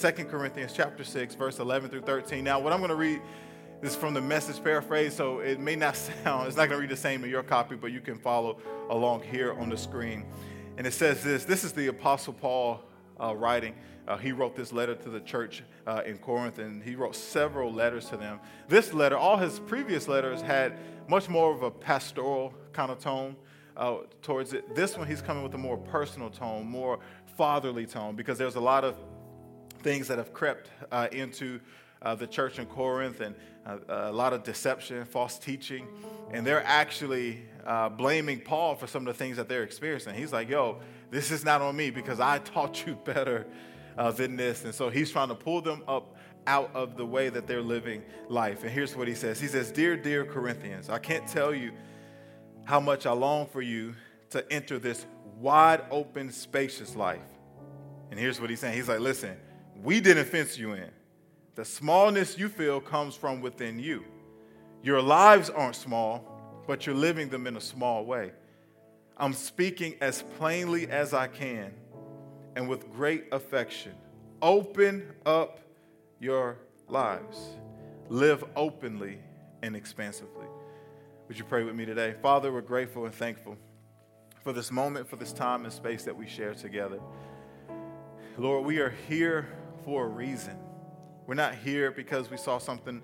2 Corinthians chapter 6, verse 11 through 13. Now, what I'm going to read is from the message paraphrase, so it may not sound, it's not going to read the same in your copy, but you can follow along here on the screen. And it says this this is the Apostle Paul uh, writing. Uh, he wrote this letter to the church uh, in Corinth, and he wrote several letters to them. This letter, all his previous letters, had much more of a pastoral kind of tone uh, towards it. This one, he's coming with a more personal tone, more fatherly tone, because there's a lot of things that have crept uh, into uh, the church in Corinth and uh, a lot of deception, false teaching, and they're actually uh, blaming Paul for some of the things that they're experiencing. He's like, yo, this is not on me because I taught you better uh, than this. And so he's trying to pull them up out of the way that they're living life. And here's what he says He says, Dear, dear Corinthians, I can't tell you how much I long for you to enter this wide open, spacious life. And here's what he's saying He's like, Listen, we didn't fence you in. The smallness you feel comes from within you. Your lives aren't small, but you're living them in a small way. I'm speaking as plainly as I can and with great affection. Open up your lives. Live openly and expansively. Would you pray with me today? Father, we're grateful and thankful for this moment, for this time and space that we share together. Lord, we are here for a reason. We're not here because we saw something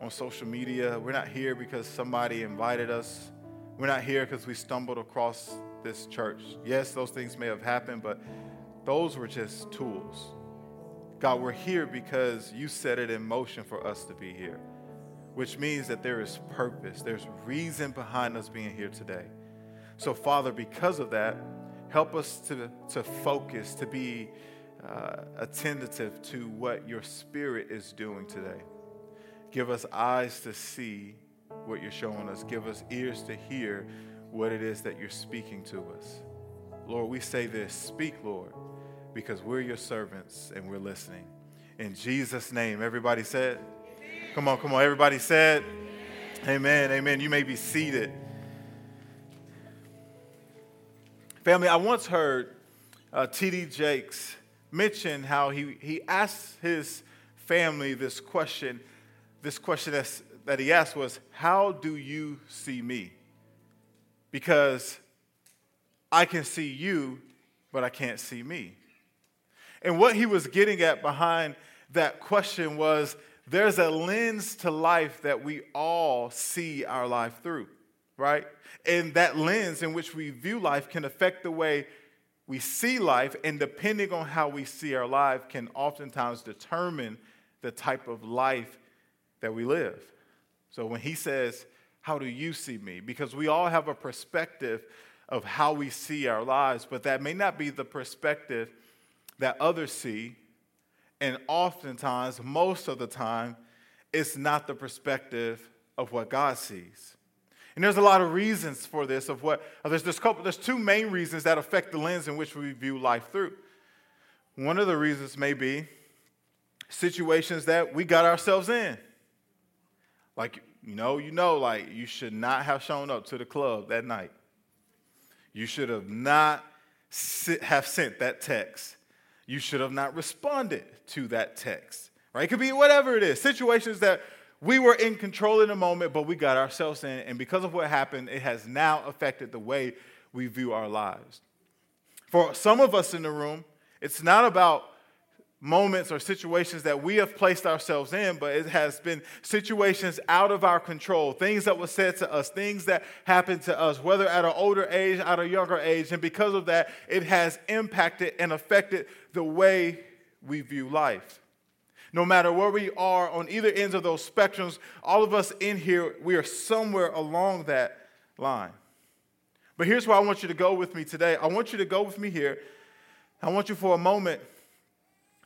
on social media. We're not here because somebody invited us. We're not here because we stumbled across this church. Yes, those things may have happened, but those were just tools. God, we're here because you set it in motion for us to be here, which means that there is purpose, there's reason behind us being here today. So, Father, because of that, help us to, to focus, to be uh, attentive to what your spirit is doing today. Give us eyes to see what you're showing us, give us ears to hear what it is that you're speaking to us. Lord, we say this speak, Lord because we're your servants and we're listening. In Jesus' name, everybody said, Come on, come on, everybody said, Amen, amen. You may be seated. Family, I once heard uh, T.D. Jakes mention how he, he asked his family this question. This question that he asked was, How do you see me? Because I can see you, but I can't see me. And what he was getting at behind that question was there's a lens to life that we all see our life through, right? And that lens in which we view life can affect the way we see life, and depending on how we see our life, can oftentimes determine the type of life that we live. So when he says, How do you see me? Because we all have a perspective of how we see our lives, but that may not be the perspective that others see, and oftentimes, most of the time, it's not the perspective of what God sees. And there's a lot of reasons for this. Of what uh, there's couple, there's two main reasons that affect the lens in which we view life through. One of the reasons may be situations that we got ourselves in. Like you know, you know, like you should not have shown up to the club that night. You should have not sit, have sent that text you should have not responded to that text, right? It could be whatever it is, situations that we were in control in the moment, but we got ourselves in, and because of what happened, it has now affected the way we view our lives. For some of us in the room, it's not about moments or situations that we have placed ourselves in, but it has been situations out of our control, things that were said to us, things that happened to us, whether at an older age, at a younger age. And because of that, it has impacted and affected the way we view life. No matter where we are on either ends of those spectrums, all of us in here, we are somewhere along that line. But here's where I want you to go with me today. I want you to go with me here. I want you for a moment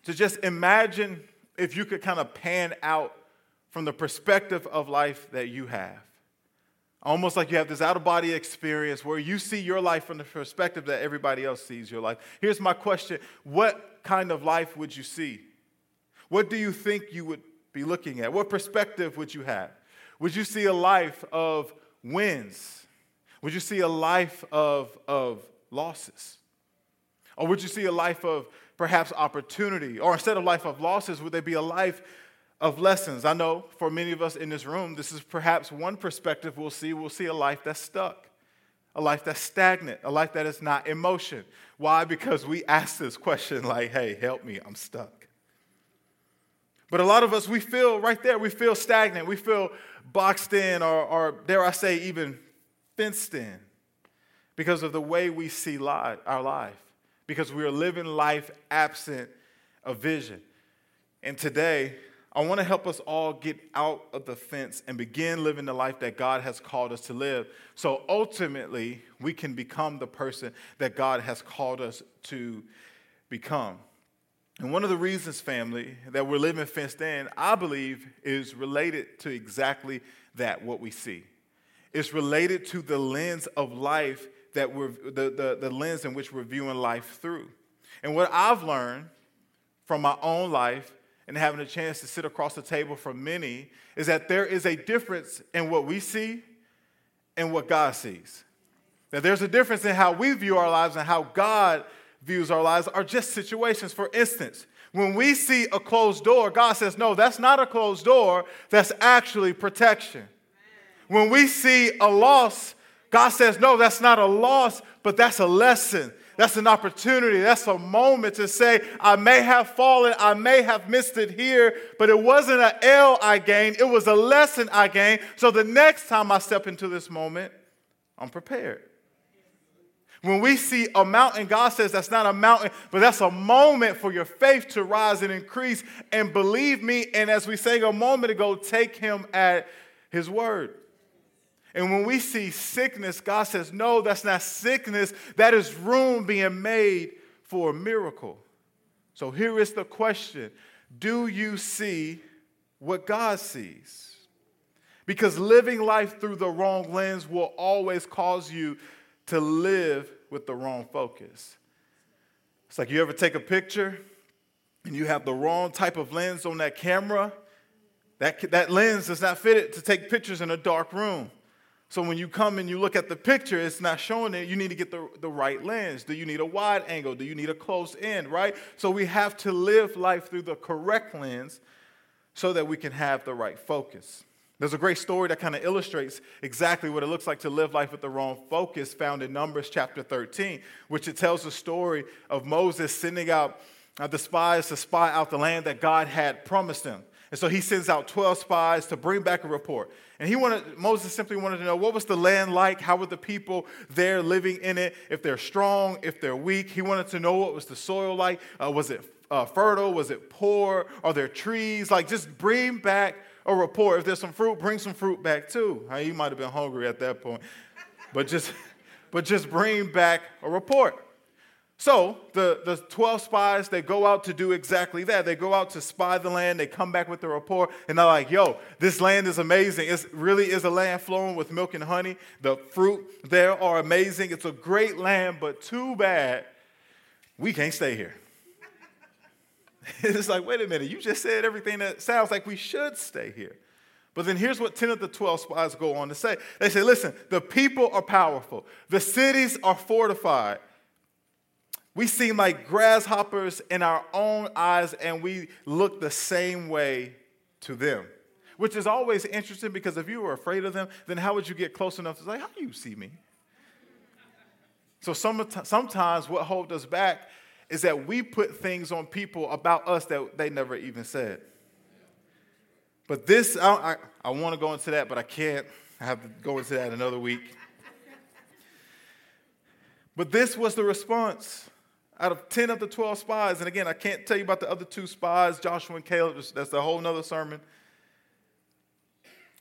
to just imagine if you could kind of pan out from the perspective of life that you have. Almost like you have this out of body experience where you see your life from the perspective that everybody else sees your life. Here's my question What kind of life would you see? What do you think you would be looking at? What perspective would you have? Would you see a life of wins? Would you see a life of, of losses? Or would you see a life of perhaps opportunity? Or instead of life of losses, would there be a life of lessons? I know for many of us in this room, this is perhaps one perspective we'll see. We'll see a life that's stuck, a life that's stagnant, a life that is not in motion. Why? Because we ask this question like, hey, help me, I'm stuck. But a lot of us, we feel right there, we feel stagnant, we feel boxed in, or, or dare I say, even fenced in because of the way we see our life, because we are living life absent of vision. And today, I want to help us all get out of the fence and begin living the life that God has called us to live. So ultimately, we can become the person that God has called us to become. And one of the reasons, family, that we're living fenced in, I believe, is related to exactly that, what we see. It's related to the lens of life that we're, the, the, the lens in which we're viewing life through. And what I've learned from my own life and having a chance to sit across the table from many is that there is a difference in what we see and what God sees. That there's a difference in how we view our lives and how God views our lives are just situations. For instance, when we see a closed door, God says, No, that's not a closed door, that's actually protection. When we see a loss, God says, no, that's not a loss, but that's a lesson. That's an opportunity. That's a moment to say, I may have fallen, I may have missed it here, but it wasn't an L I gained, it was a lesson I gained. So the next time I step into this moment, I'm prepared. When we see a mountain, God says that's not a mountain, but that's a moment for your faith to rise and increase. And believe me, and as we sang a moment ago, take Him at His word. And when we see sickness, God says, No, that's not sickness. That is room being made for a miracle. So here is the question Do you see what God sees? Because living life through the wrong lens will always cause you to live with the wrong focus. It's like you ever take a picture and you have the wrong type of lens on that camera. That, that lens does not fit it to take pictures in a dark room. So when you come and you look at the picture, it's not showing it. You need to get the, the right lens. Do you need a wide angle? Do you need a close end, right? So we have to live life through the correct lens so that we can have the right focus. There's a great story that kind of illustrates exactly what it looks like to live life with the wrong focus found in Numbers chapter 13, which it tells the story of Moses sending out uh, the spies to spy out the land that God had promised them. And so he sends out 12 spies to bring back a report. And he wanted, Moses simply wanted to know what was the land like? How were the people there living in it? If they're strong, if they're weak. He wanted to know what was the soil like. Uh, was it uh, fertile? Was it poor? Are there trees? Like, just bring back a report. If there's some fruit, bring some fruit back too. You might have been hungry at that point. But just, but just bring back a report. So the, the 12 spies, they go out to do exactly that. They go out to spy the land. They come back with the report, and they're like, yo, this land is amazing. It really is a land flowing with milk and honey. The fruit there are amazing. It's a great land, but too bad we can't stay here. it's like, wait a minute, you just said everything that sounds like we should stay here. But then here's what 10 of the 12 spies go on to say. They say, listen, the people are powerful, the cities are fortified. We seem like grasshoppers in our own eyes, and we look the same way to them. Which is always interesting because if you were afraid of them, then how would you get close enough to say, How do you see me? So sometimes what holds us back is that we put things on people about us that they never even said. But this, I, I, I want to go into that, but I can't. I have to go into that another week. But this was the response out of 10 of the 12 spies, and again, I can't tell you about the other two spies, Joshua and Caleb, that's a whole nother sermon.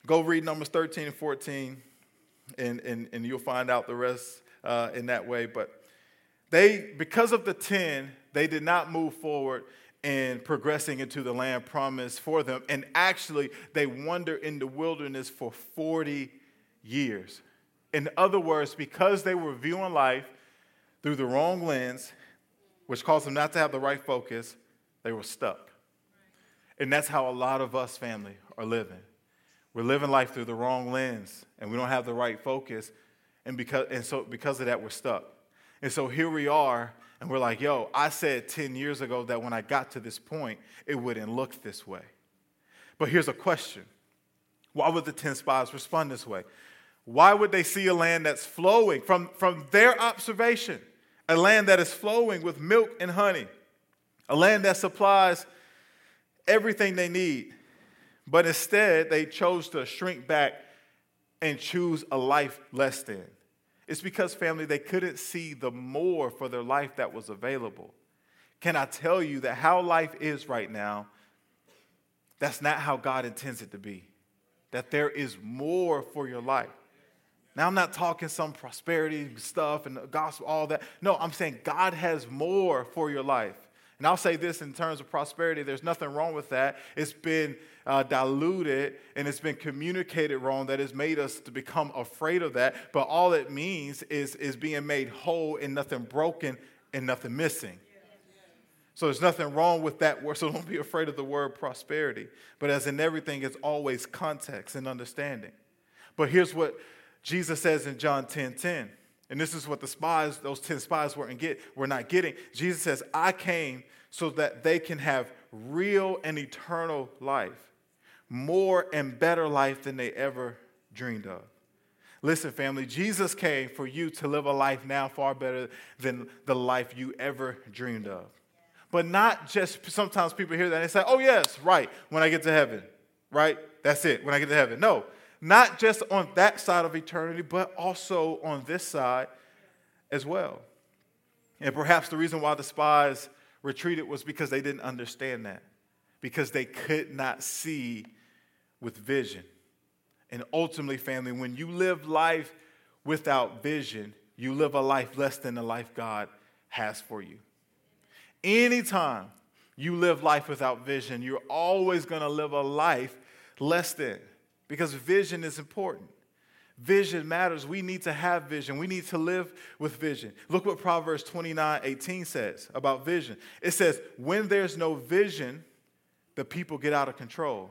Go read Numbers 13 and 14, and, and, and you'll find out the rest uh, in that way. But they, because of the 10, they did not move forward in progressing into the land promised for them. And actually, they wander in the wilderness for 40 years. In other words, because they were viewing life through the wrong lens, which caused them not to have the right focus, they were stuck. And that's how a lot of us, family, are living. We're living life through the wrong lens, and we don't have the right focus. And, because, and so, because of that, we're stuck. And so here we are, And we're like, yo, I said 10 years ago that when I got to this point, it wouldn't look this way. But here's a question Why would the 10 spies respond this way? Why would they see a land that's flowing from, from their observation, a land that is flowing with milk and honey, a land that supplies everything they need? But instead, they chose to shrink back and choose a life less than. It's because, family, they couldn't see the more for their life that was available. Can I tell you that how life is right now, that's not how God intends it to be? That there is more for your life. Now, I'm not talking some prosperity stuff and gospel, all that. No, I'm saying God has more for your life. And I'll say this in terms of prosperity, there's nothing wrong with that. It's been uh, diluted and it's been communicated wrong that has made us to become afraid of that. But all it means is, is being made whole and nothing broken and nothing missing. So there's nothing wrong with that word. So don't be afraid of the word prosperity. But as in everything, it's always context and understanding. But here's what Jesus says in John 10 10. And this is what the spies, those 10 spies weren't get, were not getting. Jesus says, I came so that they can have real and eternal life, more and better life than they ever dreamed of. Listen, family, Jesus came for you to live a life now far better than the life you ever dreamed of. But not just sometimes people hear that and say, oh, yes, right, when I get to heaven, right? That's it, when I get to heaven. No, not just on that side of eternity, but also on this side as well. And perhaps the reason why the spies retreated was because they didn't understand that, because they could not see with vision. And ultimately, family, when you live life without vision, you live a life less than the life God has for you. Anytime you live life without vision, you're always going to live a life less than because vision is important. Vision matters. We need to have vision. We need to live with vision. Look what Proverbs 29 18 says about vision. It says, When there's no vision, the people get out of control.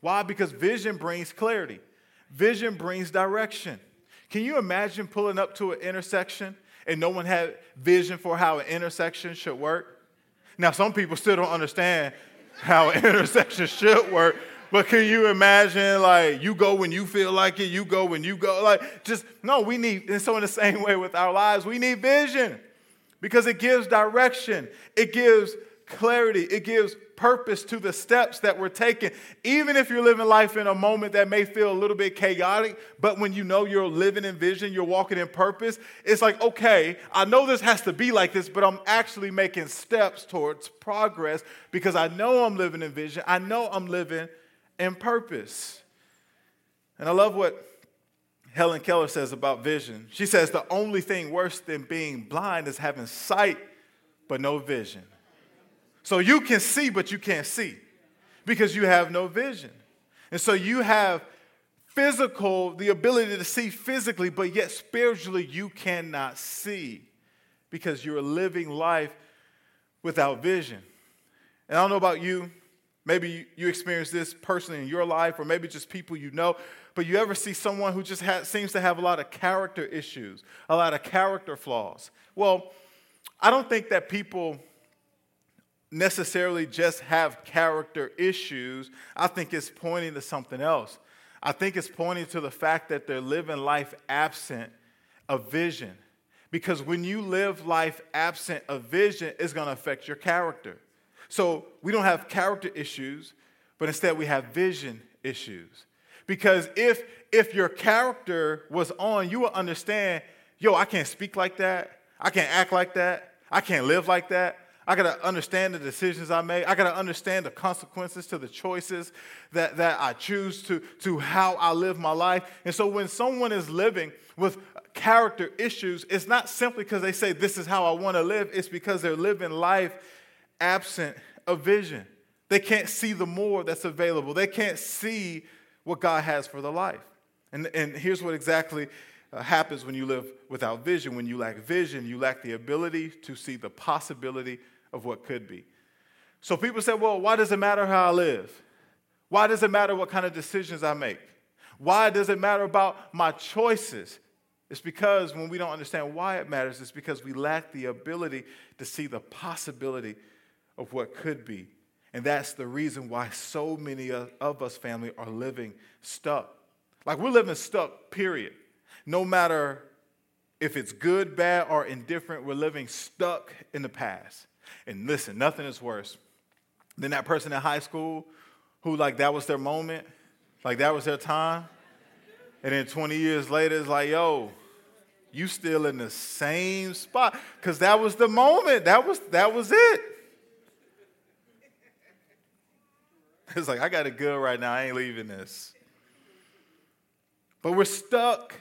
Why? Because vision brings clarity, vision brings direction. Can you imagine pulling up to an intersection and no one had vision for how an intersection should work? Now, some people still don't understand how an intersection should work, but can you imagine, like, you go when you feel like it, you go when you go? Like, just, no, we need, and so in the same way with our lives, we need vision because it gives direction, it gives clarity, it gives purpose to the steps that we're taking. Even if you're living life in a moment that may feel a little bit chaotic, but when you know you're living in vision, you're walking in purpose, it's like, okay, I know this has to be like this, but I'm actually making steps towards progress because I know I'm living in vision. I know I'm living in purpose. And I love what Helen Keller says about vision. She says the only thing worse than being blind is having sight but no vision. So you can see, but you can't see because you have no vision. And so you have physical, the ability to see physically, but yet spiritually you cannot see because you're living life without vision. And I don't know about you, Maybe you experience this personally in your life, or maybe just people you know. But you ever see someone who just has, seems to have a lot of character issues, a lot of character flaws? Well, I don't think that people necessarily just have character issues. I think it's pointing to something else. I think it's pointing to the fact that they're living life absent of vision. Because when you live life absent of vision, it's going to affect your character. So we don't have character issues, but instead we have vision issues. Because if if your character was on, you will understand, yo, I can't speak like that. I can't act like that. I can't live like that. I gotta understand the decisions I make. I gotta understand the consequences to the choices that, that I choose to, to how I live my life. And so when someone is living with character issues, it's not simply because they say, This is how I wanna live, it's because they're living life absent of vision. They can't see the more that's available. They can't see what God has for the life. And, and here's what exactly uh, happens when you live without vision. When you lack vision, you lack the ability to see the possibility of what could be. So people say, well, why does it matter how I live? Why does it matter what kind of decisions I make? Why does it matter about my choices? It's because when we don't understand why it matters, it's because we lack the ability to see the possibility of what could be. And that's the reason why so many of us, family, are living stuck. Like we're living stuck, period. No matter if it's good, bad, or indifferent, we're living stuck in the past. And listen, nothing is worse than that person in high school who, like, that was their moment, like, that was their time. And then 20 years later, it's like, yo, you still in the same spot. Because that was the moment. That was, that was it. It's like, I got it good right now. I ain't leaving this. But we're stuck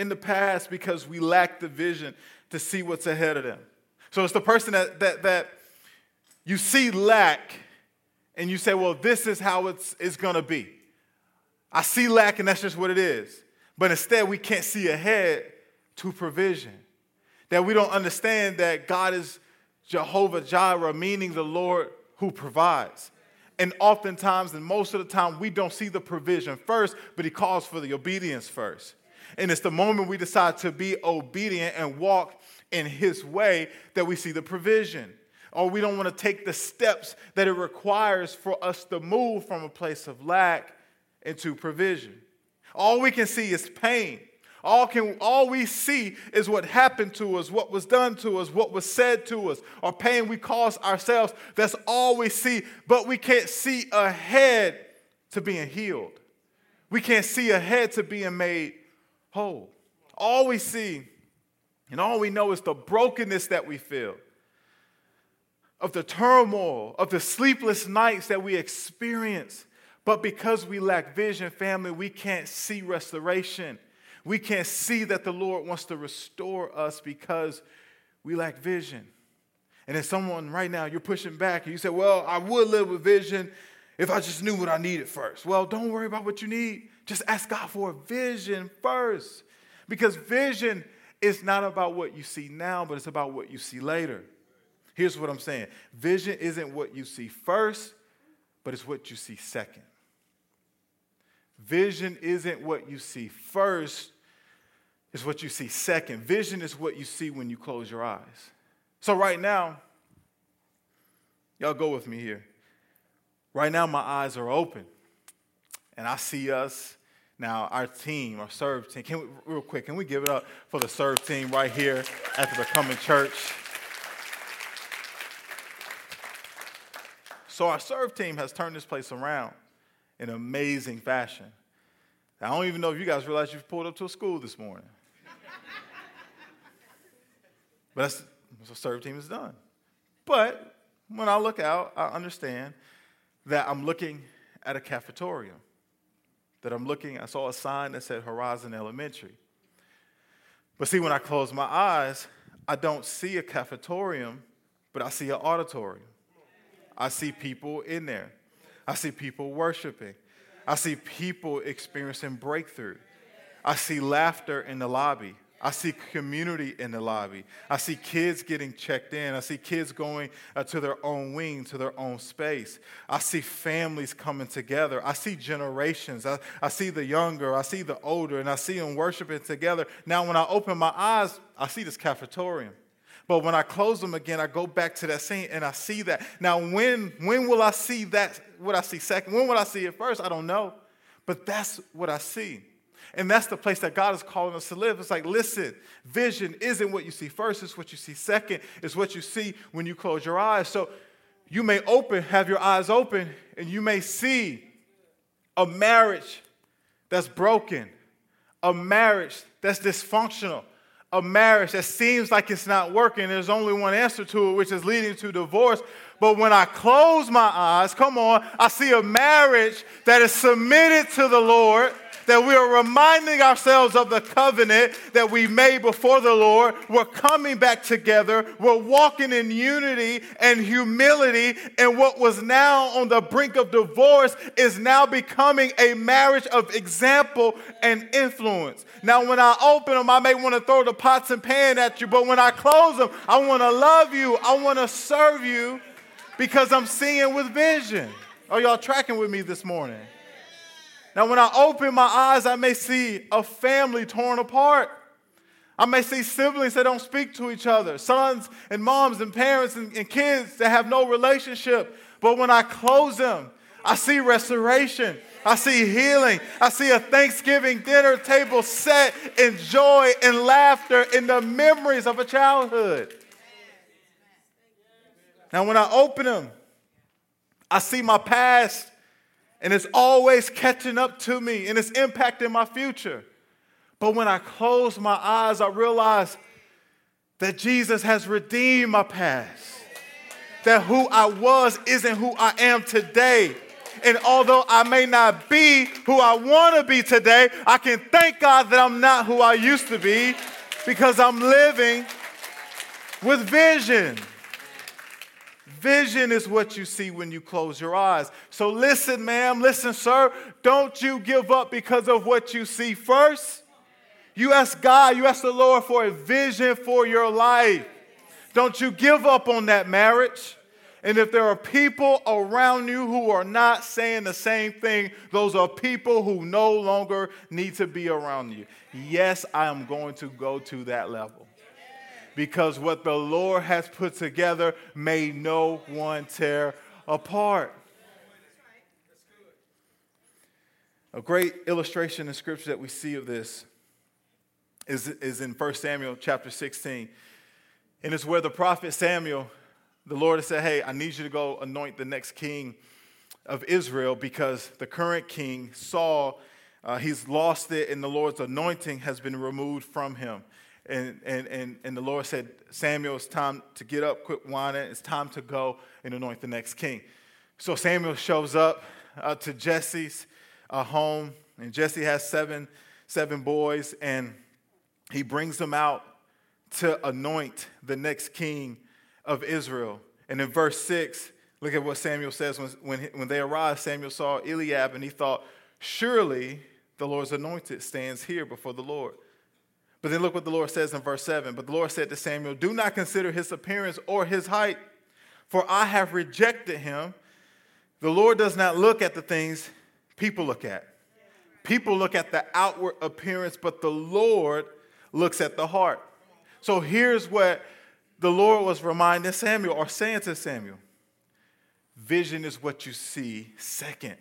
in the past because we lack the vision to see what's ahead of them. So it's the person that, that, that you see lack and you say, well, this is how it's, it's going to be. I see lack and that's just what it is. But instead, we can't see ahead to provision. That we don't understand that God is Jehovah Jireh, meaning the Lord who provides. And oftentimes, and most of the time, we don't see the provision first, but He calls for the obedience first. And it's the moment we decide to be obedient and walk in His way that we see the provision. Or we don't want to take the steps that it requires for us to move from a place of lack into provision. All we can see is pain. All, can, all we see is what happened to us, what was done to us, what was said to us, or pain we cause ourselves. That's all we see, but we can't see ahead to being healed. We can't see ahead to being made whole. All we see and all we know is the brokenness that we feel, of the turmoil, of the sleepless nights that we experience. But because we lack vision, family, we can't see restoration. We can't see that the Lord wants to restore us because we lack vision. And if someone right now, you're pushing back and you say, Well, I would live with vision if I just knew what I needed first. Well, don't worry about what you need. Just ask God for a vision first. Because vision is not about what you see now, but it's about what you see later. Here's what I'm saying vision isn't what you see first, but it's what you see second. Vision isn't what you see first, it's what you see second. Vision is what you see when you close your eyes. So, right now, y'all go with me here. Right now, my eyes are open, and I see us. Now, our team, our serve team, can we, real quick, can we give it up for the serve team right here at the Becoming Church? So, our serve team has turned this place around in amazing fashion. I don't even know if you guys realize you've pulled up to a school this morning. but that's, what serve team has done. But when I look out, I understand that I'm looking at a cafeteria. That I'm looking, I saw a sign that said Horizon Elementary. But see, when I close my eyes, I don't see a cafeteria, but I see an auditorium. I see people in there. I see people worshiping. I see people experiencing breakthrough. I see laughter in the lobby. I see community in the lobby. I see kids getting checked in. I see kids going uh, to their own wing, to their own space. I see families coming together. I see generations. I, I see the younger, I see the older, and I see them worshiping together. Now, when I open my eyes, I see this cafeteria. But when I close them again, I go back to that scene and I see that. Now, when, when will I see that? What I see second? When will I see it first? I don't know. But that's what I see. And that's the place that God is calling us to live. It's like, listen, vision isn't what you see first, it's what you see second, it's what you see when you close your eyes. So you may open, have your eyes open, and you may see a marriage that's broken, a marriage that's dysfunctional, a marriage that seems like it's not working. There's only one answer to it, which is leading to divorce. But when I close my eyes, come on, I see a marriage that is submitted to the Lord that we are reminding ourselves of the covenant that we made before the Lord. We're coming back together. We're walking in unity and humility. And what was now on the brink of divorce is now becoming a marriage of example and influence. Now, when I open them, I may want to throw the pots and pans at you, but when I close them, I want to love you. I want to serve you because I'm seeing with vision. Are y'all tracking with me this morning? Now, when I open my eyes, I may see a family torn apart. I may see siblings that don't speak to each other, sons and moms and parents and, and kids that have no relationship. But when I close them, I see restoration. I see healing. I see a Thanksgiving dinner table set in joy and laughter in the memories of a childhood. Now, when I open them, I see my past, and it's always catching up to me, and it's impacting my future. But when I close my eyes, I realize that Jesus has redeemed my past. That who I was isn't who I am today. And although I may not be who I want to be today, I can thank God that I'm not who I used to be because I'm living with vision. Vision is what you see when you close your eyes. So listen, ma'am, listen, sir, don't you give up because of what you see first. You ask God, you ask the Lord for a vision for your life. Don't you give up on that marriage. And if there are people around you who are not saying the same thing, those are people who no longer need to be around you. Yes, I am going to go to that level. Because what the Lord has put together may no one tear apart. A great illustration in scripture that we see of this is, is in 1 Samuel chapter 16. And it's where the prophet Samuel the Lord has said, Hey, I need you to go anoint the next king of Israel because the current king, Saul, uh, he's lost it and the Lord's anointing has been removed from him. And, and, and, and the Lord said, Samuel, it's time to get up, quit whining. It's time to go and anoint the next king. So Samuel shows up uh, to Jesse's uh, home, and Jesse has seven, seven boys, and he brings them out to anoint the next king of Israel. And in verse 6, look at what Samuel says. When, when, when they arrived, Samuel saw Eliab and he thought, Surely the Lord's anointed stands here before the Lord. But then look what the Lord says in verse 7. But the Lord said to Samuel, Do not consider his appearance or his height, for I have rejected him. The Lord does not look at the things people look at. People look at the outward appearance, but the Lord looks at the heart. So here's what the Lord was reminding Samuel or saying to Samuel, vision is what you see second.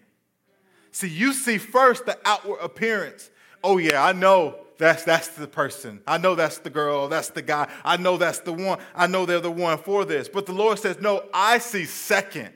See, you see first the outward appearance. Oh, yeah, I know that's, that's the person. I know that's the girl. That's the guy. I know that's the one. I know they're the one for this. But the Lord says, no, I see second.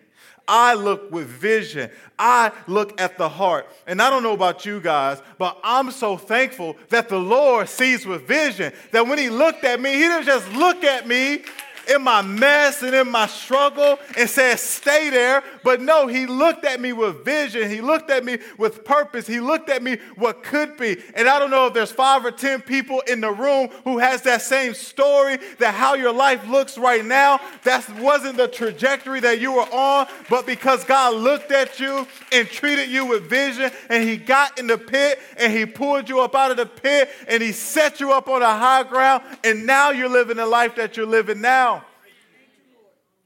I look with vision. I look at the heart. And I don't know about you guys, but I'm so thankful that the Lord sees with vision. That when He looked at me, He didn't just look at me in my mess and in my struggle and said, Stay there. But no, he looked at me with vision. He looked at me with purpose. He looked at me what could be. And I don't know if there's five or 10 people in the room who has that same story that how your life looks right now, that wasn't the trajectory that you were on, but because God looked at you and treated you with vision and he got in the pit and he pulled you up out of the pit and he set you up on a high ground and now you're living the life that you're living now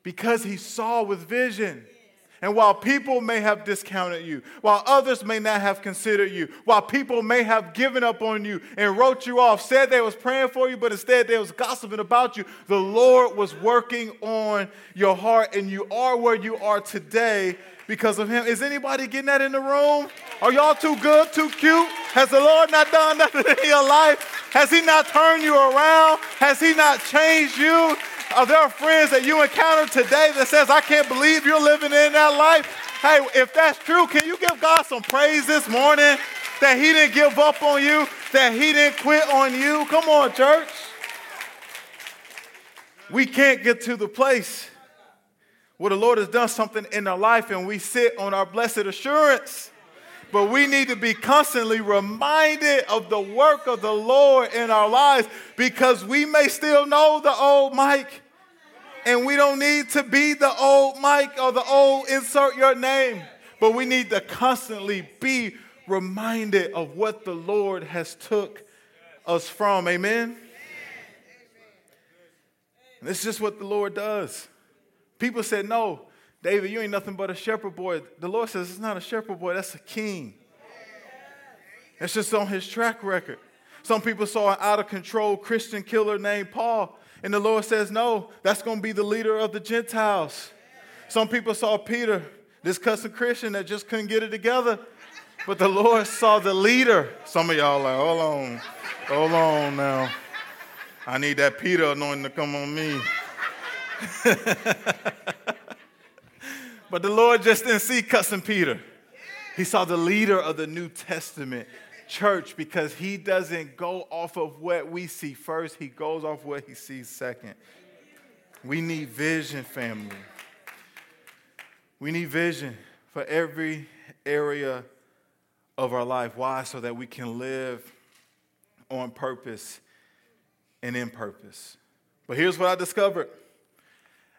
because he saw with vision. And while people may have discounted you, while others may not have considered you, while people may have given up on you and wrote you off, said they was praying for you, but instead they was gossiping about you, the Lord was working on your heart and you are where you are today because of him. Is anybody getting that in the room? Are y'all too good, too cute? Has the Lord not done nothing in your life? Has he not turned you around? Has he not changed you? Are there friends that you encounter today that says, I can't believe you're living in that life? Hey, if that's true, can you give God some praise this morning that He didn't give up on you, that He didn't quit on you? Come on, church. We can't get to the place where the Lord has done something in our life and we sit on our blessed assurance. But we need to be constantly reminded of the work of the Lord in our lives because we may still know the old Mike. And we don't need to be the old Mike or the old insert your name. But we need to constantly be reminded of what the Lord has took us from. Amen. And it's just what the Lord does. People said, no, David, you ain't nothing but a shepherd boy. The Lord says it's not a shepherd boy, that's a king. It's just on his track record. Some people saw an out of control Christian killer named Paul. And the Lord says, No, that's going to be the leader of the Gentiles. Some people saw Peter, this cussing Christian that just couldn't get it together. But the Lord saw the leader. Some of y'all like, hold on, hold on now. I need that Peter anointing to come on me. but the Lord just didn't see cussing Peter. He saw the leader of the New Testament church because he doesn't go off of what we see first, he goes off what he sees second. We need vision, family. We need vision for every area of our life. Why? So that we can live on purpose and in purpose. But here's what I discovered.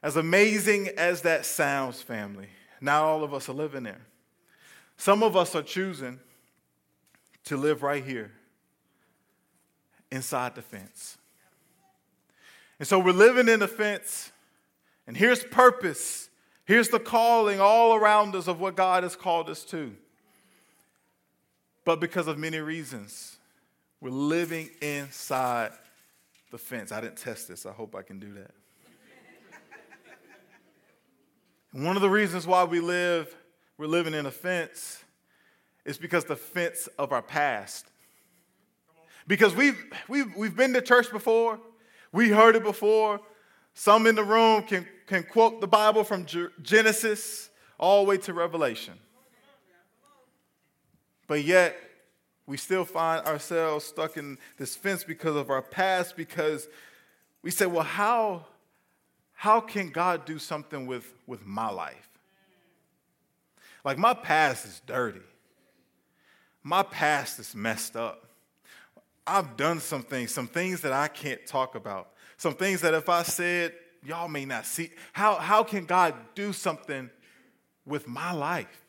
As amazing as that sounds, family, not all of us are living there. Some of us are choosing to live right here inside the fence. And so we're living in the fence, and here's purpose. Here's the calling all around us of what God has called us to. But because of many reasons, we're living inside the fence. I didn't test this. I hope I can do that. And one of the reasons why we live, we're living in a fence is because the fence of our past. Because we've, we've, we've been to church before, we heard it before. Some in the room can, can quote the Bible from Genesis all the way to Revelation. But yet, we still find ourselves stuck in this fence because of our past, because we say, well, how, how can God do something with, with my life? Like, my past is dirty my past is messed up. I've done some things, some things that I can't talk about, some things that if I said, y'all may not see. How, how can God do something with my life?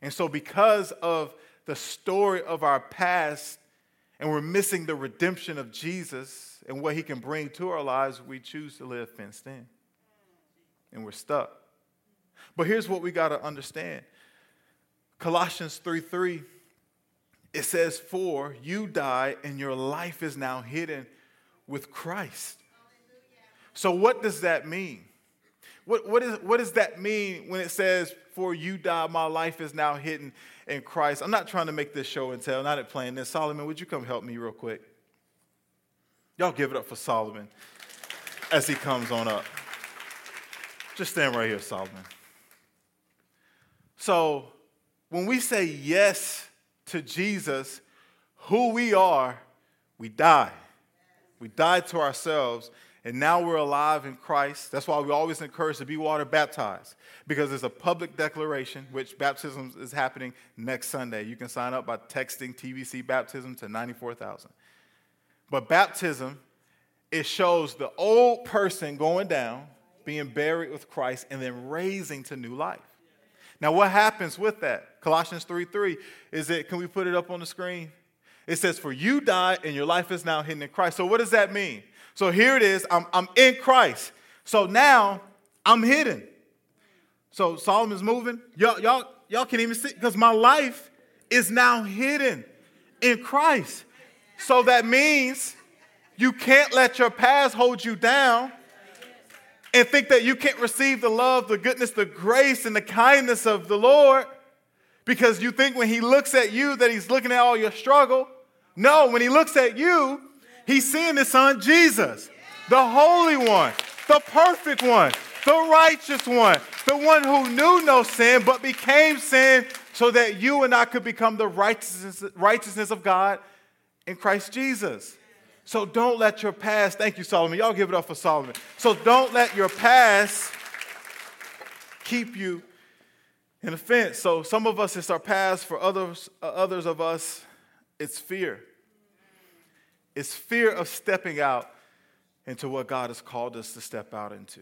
And so, because of the story of our past, and we're missing the redemption of Jesus and what he can bring to our lives, we choose to live fenced in. And we're stuck. But here's what we got to understand Colossians 3 3 it says, For you die, and your life is now hidden with Christ. So, what does that mean? What, what, is, what does that mean when it says, For you die, my life is now hidden in Christ? I'm not trying to make this show and tell, not at playing this. Solomon, would you come help me real quick? Y'all give it up for Solomon as he comes on up. Just stand right here, Solomon. So, when we say yes to Jesus, who we are, we die. We die to ourselves, and now we're alive in Christ. That's why we always encourage to be water baptized, because it's a public declaration, which baptism is happening next Sunday. You can sign up by texting TBC baptism to 94,000. But baptism, it shows the old person going down, being buried with Christ, and then raising to new life. Now, what happens with that? Colossians 3 3 is it, can we put it up on the screen? It says, For you died and your life is now hidden in Christ. So, what does that mean? So, here it is I'm, I'm in Christ. So now I'm hidden. So, Solomon's moving. Y'all, y'all, y'all can't even see because my life is now hidden in Christ. So, that means you can't let your past hold you down and think that you can't receive the love, the goodness, the grace, and the kindness of the Lord because you think when He looks at you that He's looking at all your struggle. No, when He looks at you, He's seeing His Son Jesus, the Holy One, the perfect one, the righteous one, the one who knew no sin but became sin so that you and I could become the righteousness, righteousness of God in Christ Jesus. So don't let your past, thank you, Solomon. Y'all give it up for Solomon. So don't let your past keep you in offense. So some of us, it's our past. For others, uh, others of us, it's fear. It's fear of stepping out into what God has called us to step out into.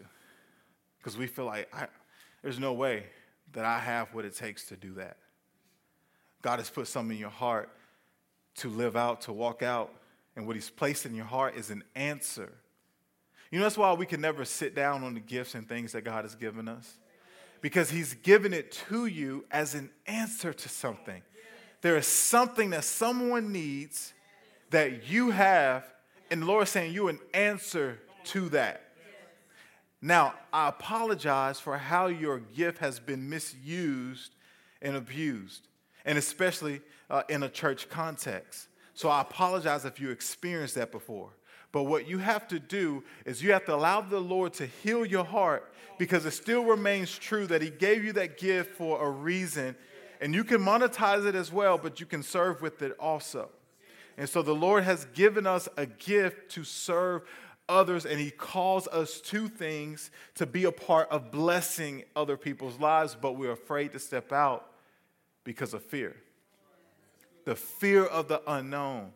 Because we feel like I, there's no way that I have what it takes to do that. God has put something in your heart to live out, to walk out and what He's placed in your heart is an answer. You know, that's why we can never sit down on the gifts and things that God has given us. Because He's given it to you as an answer to something. There is something that someone needs that you have, and the Lord is saying You're an answer to that. Now, I apologize for how your gift has been misused and abused, and especially uh, in a church context. So I apologize if you experienced that before. But what you have to do is you have to allow the Lord to heal your heart because it still remains true that He gave you that gift for a reason. And you can monetize it as well, but you can serve with it also. And so the Lord has given us a gift to serve others, and He calls us to things to be a part of blessing other people's lives, but we're afraid to step out because of fear. The fear of the unknown,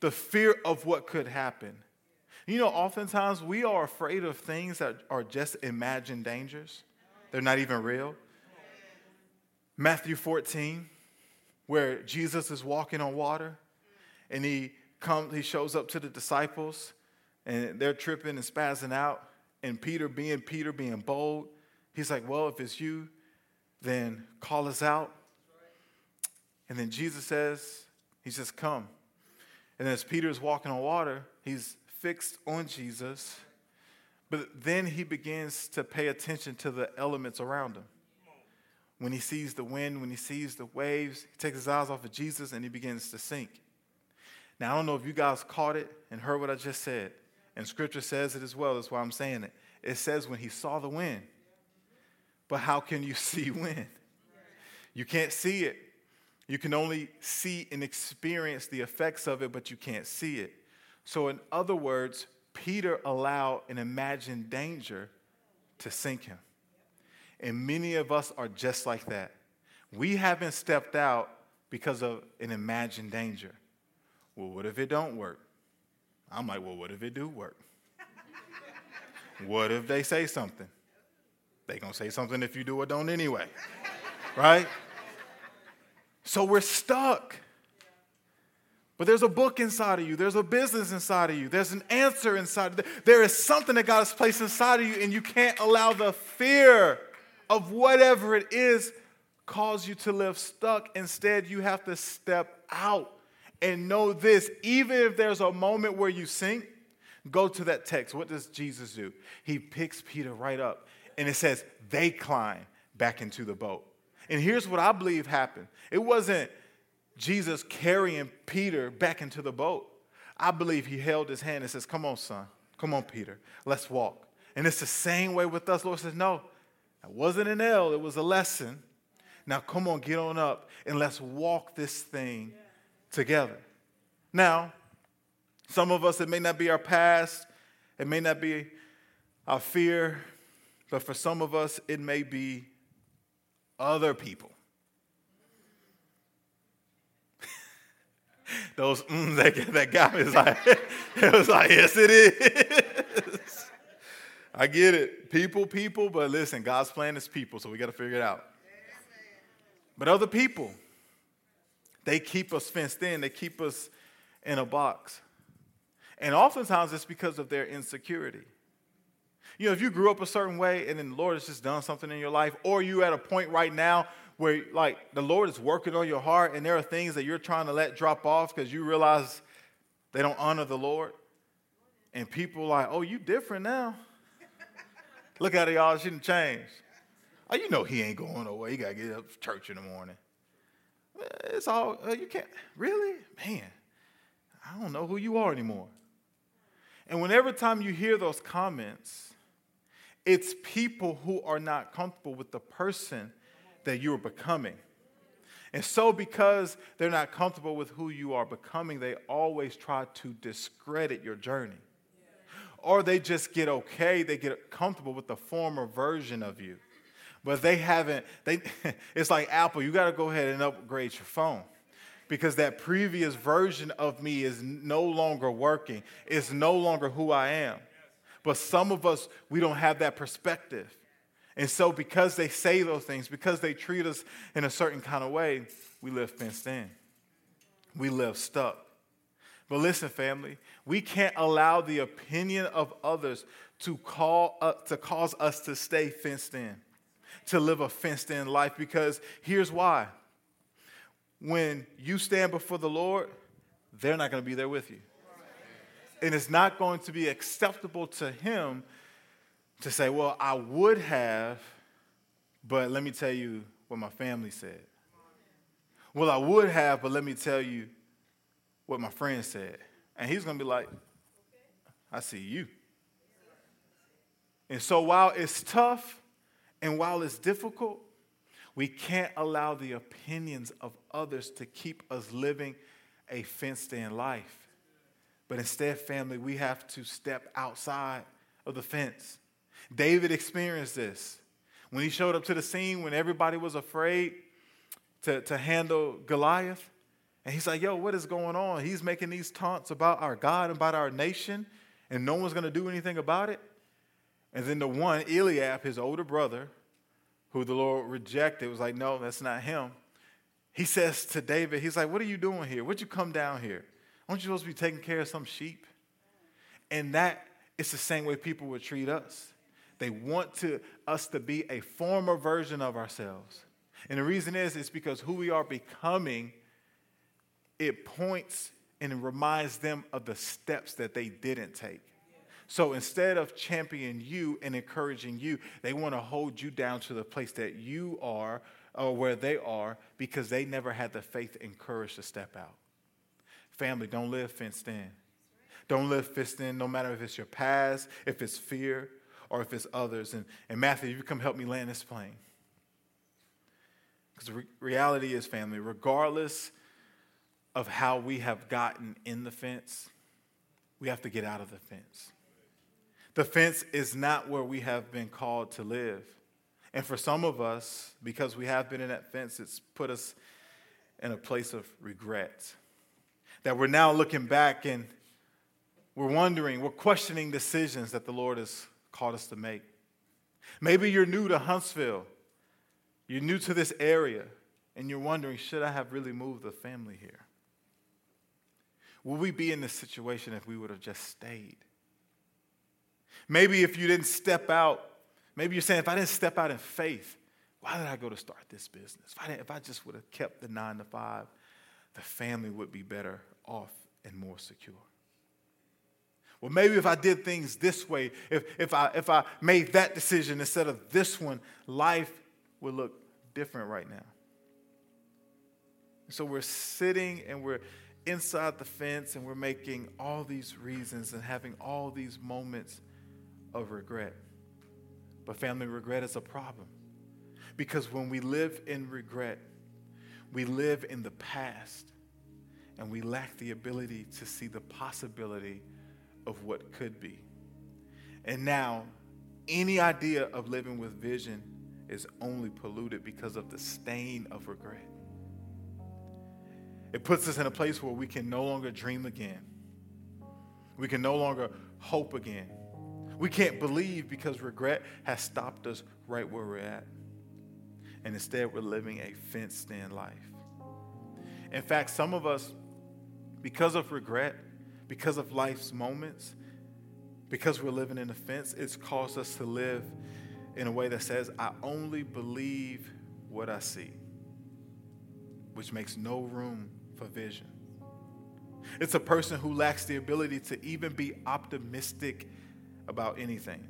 the fear of what could happen. You know, oftentimes we are afraid of things that are just imagined dangers, they're not even real. Matthew 14, where Jesus is walking on water and he comes, he shows up to the disciples and they're tripping and spazzing out. And Peter, being Peter, being bold, he's like, Well, if it's you, then call us out. And then Jesus says, He says, Come. And as Peter's walking on water, he's fixed on Jesus. But then he begins to pay attention to the elements around him. When he sees the wind, when he sees the waves, he takes his eyes off of Jesus and he begins to sink. Now, I don't know if you guys caught it and heard what I just said. And scripture says it as well. That's why I'm saying it. It says when he saw the wind. But how can you see wind? You can't see it. You can only see and experience the effects of it, but you can't see it. So, in other words, Peter allowed an imagined danger to sink him. And many of us are just like that. We haven't stepped out because of an imagined danger. Well, what if it don't work? I'm like, well, what if it do work? what if they say something? They gonna say something if you do or don't anyway, right? So we're stuck. But there's a book inside of you. There's a business inside of you. There's an answer inside. Of you. there is something that God has placed inside of you, and you can't allow the fear of whatever it is cause you to live stuck. Instead, you have to step out and know this even if there's a moment where you sink, go to that text. What does Jesus do? He picks Peter right up and it says, they climb back into the boat. And here's what I believe happened it wasn't Jesus carrying Peter back into the boat. I believe he held his hand and says, Come on, son. Come on, Peter. Let's walk. And it's the same way with us. Lord says, No, that wasn't an L, it was a lesson. Now, come on, get on up and let's walk this thing together. Now, some of us, it may not be our past, it may not be our fear, but for some of us, it may be other people. Those mm, that, that got me was like, it was like, yes, it is. I get it. People, people, but listen, God's plan is people, so we got to figure it out. But other people, they keep us fenced in, they keep us in a box. And oftentimes it's because of their insecurity. You know, if you grew up a certain way and then the Lord has just done something in your life, or you at a point right now where like the Lord is working on your heart and there are things that you're trying to let drop off because you realize they don't honor the Lord. And people like, oh, you different now. Look at it, y'all, it shouldn't change. Oh, you know he ain't going away. He got to get up to church in the morning. It's all, uh, you can't, really? Man, I don't know who you are anymore. And whenever time you hear those comments, it's people who are not comfortable with the person that you're becoming. And so, because they're not comfortable with who you are becoming, they always try to discredit your journey. Or they just get okay, they get comfortable with the former version of you but they haven't they it's like apple you got to go ahead and upgrade your phone because that previous version of me is no longer working it's no longer who i am but some of us we don't have that perspective and so because they say those things because they treat us in a certain kind of way we live fenced in we live stuck but listen family we can't allow the opinion of others to call uh, to cause us to stay fenced in to live a fenced in life because here's why. When you stand before the Lord, they're not going to be there with you. And it's not going to be acceptable to him to say, Well, I would have, but let me tell you what my family said. Well, I would have, but let me tell you what my friend said. And he's going to be like, I see you. And so while it's tough and while it's difficult, we can't allow the opinions of others to keep us living a fenced in life. But instead, family, we have to step outside of the fence. David experienced this. When he showed up to the scene, when everybody was afraid to, to handle Goliath, and he's like, yo, what is going on? He's making these taunts about our God and about our nation, and no one's going to do anything about it. And then the one, Eliab, his older brother, who the Lord rejected, was like, no, that's not him. He says to David, he's like, what are you doing here? What'd you come down here? Aren't you supposed to be taking care of some sheep? And that is the same way people would treat us. They want to, us to be a former version of ourselves. And the reason is, it's because who we are becoming, it points and reminds them of the steps that they didn't take. So instead of championing you and encouraging you, they want to hold you down to the place that you are or where they are because they never had the faith and courage to step out. Family, don't live fenced in. Don't live fenced in, no matter if it's your past, if it's fear, or if it's others. And, and Matthew, you come help me land this plane. Because re- reality is, family, regardless of how we have gotten in the fence, we have to get out of the fence. The fence is not where we have been called to live. And for some of us, because we have been in that fence, it's put us in a place of regret that we're now looking back and we're wondering, we're questioning decisions that the Lord has called us to make. Maybe you're new to Huntsville, you're new to this area, and you're wondering, should I have really moved the family here? Will we be in this situation if we would have just stayed? Maybe if you didn't step out, maybe you're saying, if I didn't step out in faith, why did I go to start this business? If I, if I just would have kept the nine to five, the family would be better off and more secure. Well, maybe if I did things this way, if, if, I, if I made that decision instead of this one, life would look different right now. So we're sitting and we're inside the fence and we're making all these reasons and having all these moments of regret. But family regret is a problem because when we live in regret, we live in the past and we lack the ability to see the possibility of what could be. And now, any idea of living with vision is only polluted because of the stain of regret. It puts us in a place where we can no longer dream again. We can no longer hope again. We can't believe because regret has stopped us right where we're at. And instead, we're living a fenced in life. In fact, some of us because of regret, because of life's moments, because we're living in offense, it's caused us to live in a way that says, I only believe what I see, which makes no room for vision. It's a person who lacks the ability to even be optimistic about anything.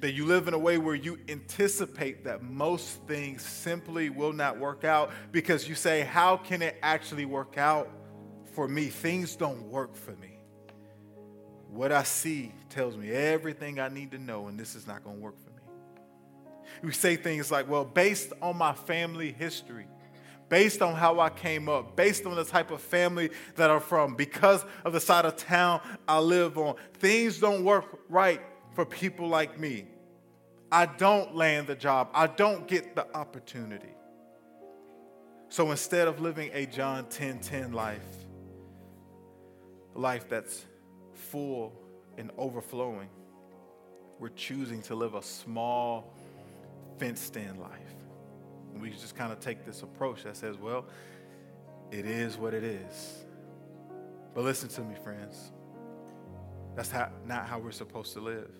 That you live in a way where you anticipate that most things simply will not work out because you say, How can it actually work out? For me, things don't work for me. What I see tells me everything I need to know, and this is not going to work for me. We say things like, well, based on my family history, based on how I came up, based on the type of family that I'm from, because of the side of town I live on, things don't work right for people like me. I don't land the job, I don't get the opportunity. So instead of living a John 10 10 life, life that's full and overflowing, we're choosing to live a small, fenced in life. And we just kind of take this approach that says, well, it is what it is. But listen to me, friends. That's how, not how we're supposed to live.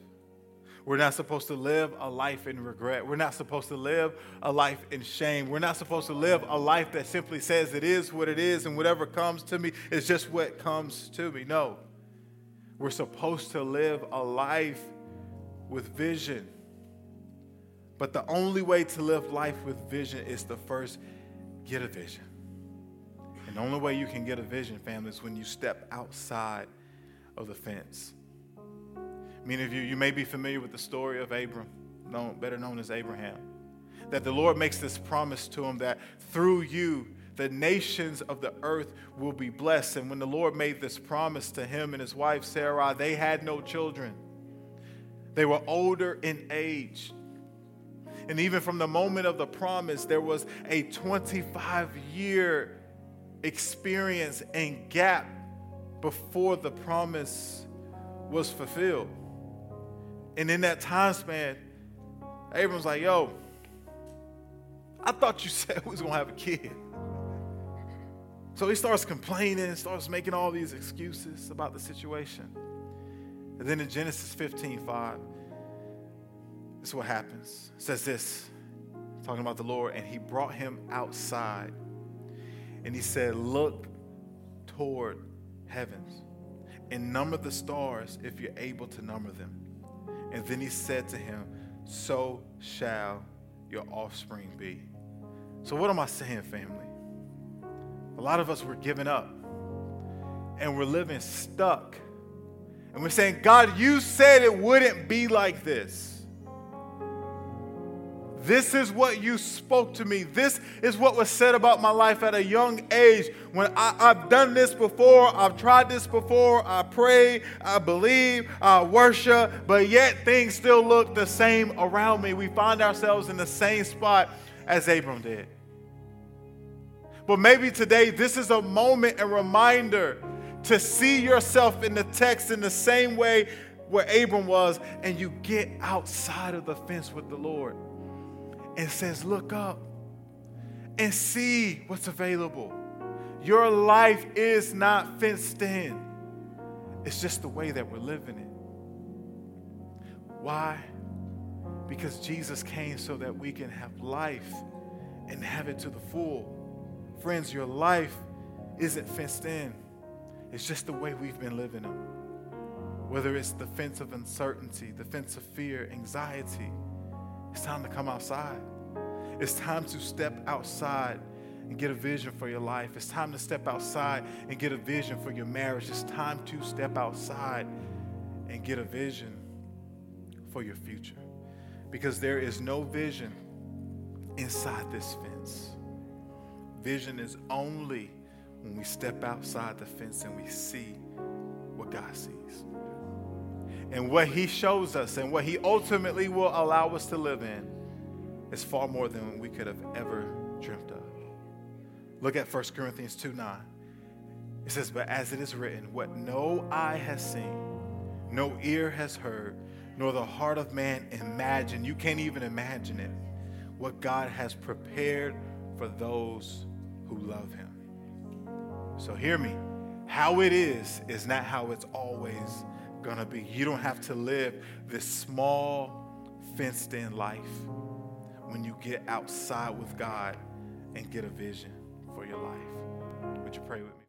We're not supposed to live a life in regret. We're not supposed to live a life in shame. We're not supposed to live a life that simply says it is what it is and whatever comes to me is just what comes to me. No. We're supposed to live a life with vision. But the only way to live life with vision is to first get a vision. And the only way you can get a vision, family, is when you step outside of the fence. Many of you, you may be familiar with the story of Abram, known, better known as Abraham. That the Lord makes this promise to him that through you, the nations of the earth will be blessed. And when the Lord made this promise to him and his wife Sarah, they had no children. They were older in age. And even from the moment of the promise, there was a 25 year experience and gap before the promise was fulfilled. And in that time span, Abram's like, yo, I thought you said we was gonna have a kid. So he starts complaining, starts making all these excuses about the situation. And then in Genesis 15, 5, this is what happens. It says this, talking about the Lord, and he brought him outside. And he said, Look toward heavens and number the stars if you're able to number them. And then he said to him, So shall your offspring be. So, what am I saying, family? A lot of us were giving up and we're living stuck. And we're saying, God, you said it wouldn't be like this. This is what you spoke to me. This is what was said about my life at a young age. When I, have done this before, I've tried this before, I pray, I believe, I worship, but yet things still look the same around me. We find ourselves in the same spot as Abram did. But maybe today, this is a moment and reminder to see yourself in the text in the same way where Abram was, and you get outside of the fence with the Lord and says, Look up and see what's available. Your life is not fenced in, it's just the way that we're living it. Why? Because Jesus came so that we can have life and have it to the full. Friends, your life isn't fenced in, it's just the way we've been living it. Whether it's the fence of uncertainty, the fence of fear, anxiety, it's time to come outside. It's time to step outside and get a vision for your life. It's time to step outside and get a vision for your marriage. It's time to step outside and get a vision for your future. Because there is no vision inside this fence. Vision is only when we step outside the fence and we see what God sees and what He shows us and what He ultimately will allow us to live in is far more than we could have ever dreamt of. Look at 1 Corinthians 2 9. It says, But as it is written, what no eye has seen, no ear has heard, nor the heart of man imagined, you can't even imagine it, what God has prepared for those who love Him. So hear me. How it is is not how it's always going to be. You don't have to live this small, fenced in life when you get outside with God and get a vision for your life. Would you pray with me?